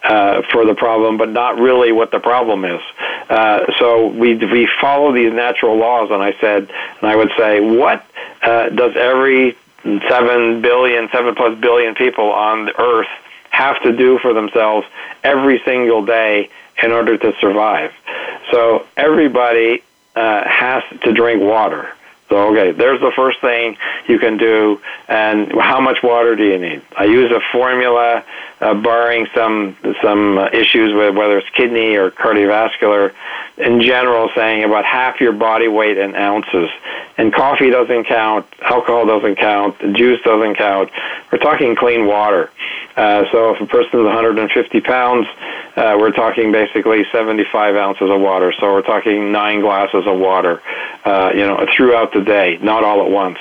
uh, for the problem, but not really what the problem is. Uh, so we we follow these natural laws, and I said, and I would say, what uh, does every seven billion, seven plus billion people on earth have to do for themselves every single day in order to survive? So everybody uh, has to drink water. So, okay, there's the first thing you can do. And how much water do you need? I use a formula, uh, barring some some issues with whether it's kidney or cardiovascular. In general, saying about half your body weight in ounces. And coffee doesn't count, alcohol doesn't count, juice doesn't count. We're talking clean water. Uh, so if a person is 150 pounds, uh, we're talking basically 75 ounces of water. So we're talking nine glasses of water, uh, you know, throughout the day, not all at once,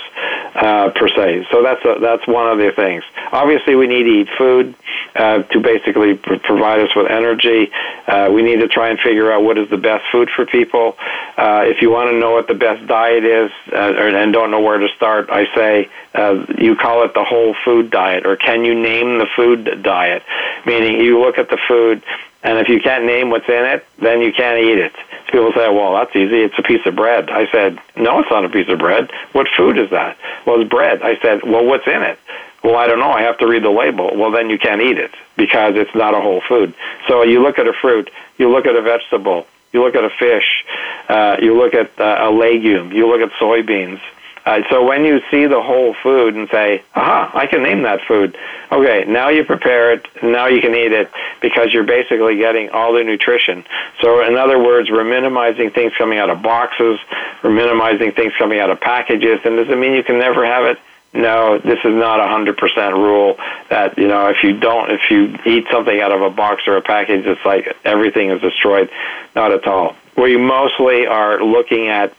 uh, per se. So that's a, that's one of the things. Obviously, we need to eat food uh, to basically pr- provide us with energy. Uh, we need to try and figure out what is the best food for people. Uh, if you want to know what the best diet is uh, and don't know where to start, I say uh, you call it the whole food diet, or can you name the food diet? Meaning, you look at the food, and if you can't name what's in it, then you can't eat it. People say, well, that's easy. It's a piece of bread. I said, no, it's not a piece of bread. What food is that? Well, it's bread. I said, well, what's in it? Well, I don't know. I have to read the label. Well, then you can't eat it because it's not a whole food. So you look at a fruit, you look at a vegetable, you look at a fish, uh, you look at uh, a legume, you look at soybeans. Uh, so when you see the whole food and say, aha, I can name that food. Okay, now you prepare it, now you can eat it because you're basically getting all the nutrition. So in other words, we're minimizing things coming out of boxes, we're minimizing things coming out of packages, and does it mean you can never have it? No, this is not a hundred percent rule that you know if you don't if you eat something out of a box or a package, it's like everything is destroyed. Not at all. We mostly are looking at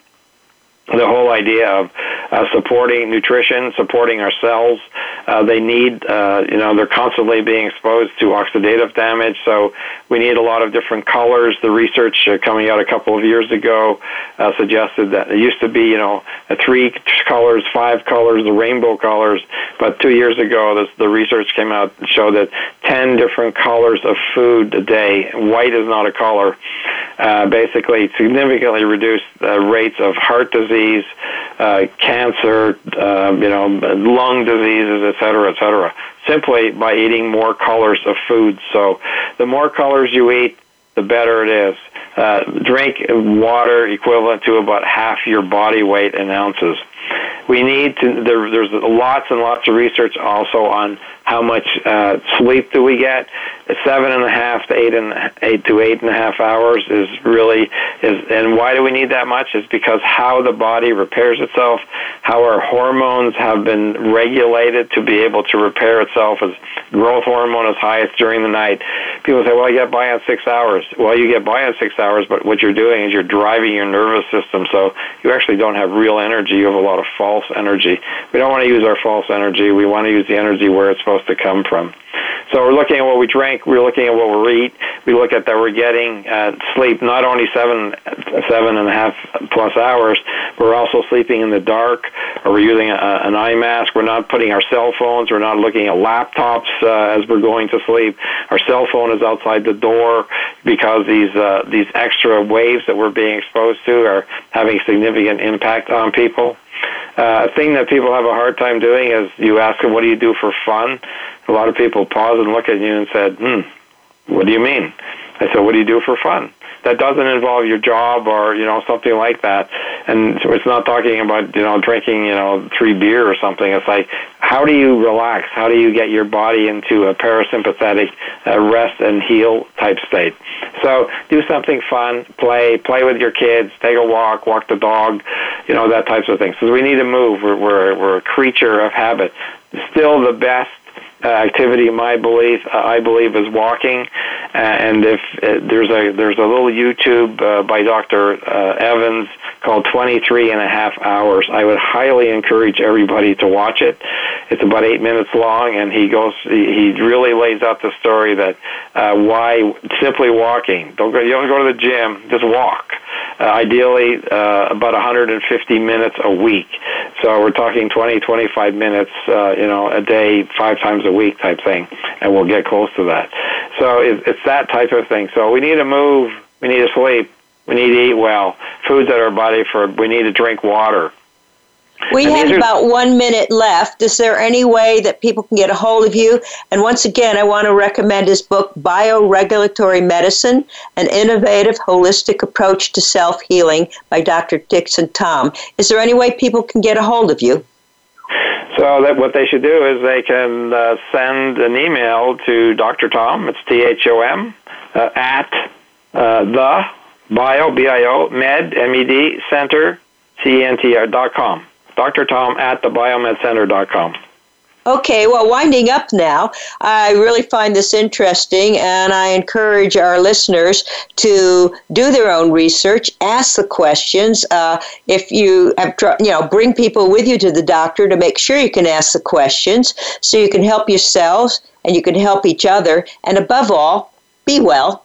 the whole idea of uh, supporting nutrition, supporting our cells. Uh, they need, uh, you know, they're constantly being exposed to oxidative damage, so we need a lot of different colors. The research uh, coming out a couple of years ago uh, suggested that it used to be, you know, three colors, five colors, the rainbow colors, but two years ago, this, the research came out and showed that 10 different colors of food a day, white is not a color, uh, basically significantly reduced rates of heart disease disease, uh, cancer, uh, you know, lung diseases, et cetera, et cetera, simply by eating more colors of food. So the more colors you eat, the better it is. Uh, drink water equivalent to about half your body weight in ounces. We need to. There, there's lots and lots of research also on how much uh, sleep do we get? Seven and a half to eight and eight to eight and a half hours is really is, and why do we need that much? Is because how the body repairs itself, how our hormones have been regulated to be able to repair itself. As growth hormone is highest during the night. People say, "Well, I get by on six hours." Well, you get by on six hours, but what you're doing is you're driving your nervous system, so you actually don't have real energy. You have a lot of false energy. We don't want to use our false energy. We want to use the energy where it's supposed supposed to come from. So we're looking at what we drink. We're looking at what we eat. We look at that we're getting uh, sleep not only seven, seven and a half plus hours. but We're also sleeping in the dark, or we're using a, an eye mask. We're not putting our cell phones. We're not looking at laptops uh, as we're going to sleep. Our cell phone is outside the door because these uh, these extra waves that we're being exposed to are having significant impact on people. Uh, a thing that people have a hard time doing is you ask them, "What do you do for fun?" A lot of people pause and look at you and said, "Hmm, what do you mean?" I said, "What do you do for fun?" That doesn't involve your job or you know something like that, and so it's not talking about you know drinking you know three beer or something. It's like how do you relax? How do you get your body into a parasympathetic uh, rest and heal type state? So do something fun, play, play with your kids, take a walk, walk the dog, you know that types of things. So we need to move. We're we're, we're a creature of habit. Still, the best uh, activity. My belief, uh, I believe, is walking. Uh, and if uh, there's a there's a little YouTube uh, by Dr. Uh, Evans called 23 and a half hours. I would highly encourage everybody to watch it. It's about eight minutes long, and he goes he, he really lays out the story that why simply walking. Don't go. You don't go to the gym. Just walk. Ideally, about 150 minutes a week. So we're talking 20, 25 minutes, you know, a day, five times a week type thing, and we'll get close to that. So it, it's that type of thing. So we need to move. We need to sleep. We need to eat well. Foods that our body for. We need to drink water. We have about one minute left. Is there any way that people can get a hold of you? And once again, I want to recommend his book, Bioregulatory Medicine An Innovative Holistic Approach to Self Healing by Dr. Dickson Thom. Is there any way people can get a hold of you? So that what they should do is they can uh, send an email to Dr. Thom. It's T H O M uh, at uh, the bio b i o med m e d center c n t r dot com. Dr. Thom at thebiomedcenter.com. Okay, well, winding up now, I really find this interesting, and I encourage our listeners to do their own research, ask the questions. Uh, if you have, you know, bring people with you to the doctor to make sure you can ask the questions, so you can help yourselves and you can help each other, and above all, be well.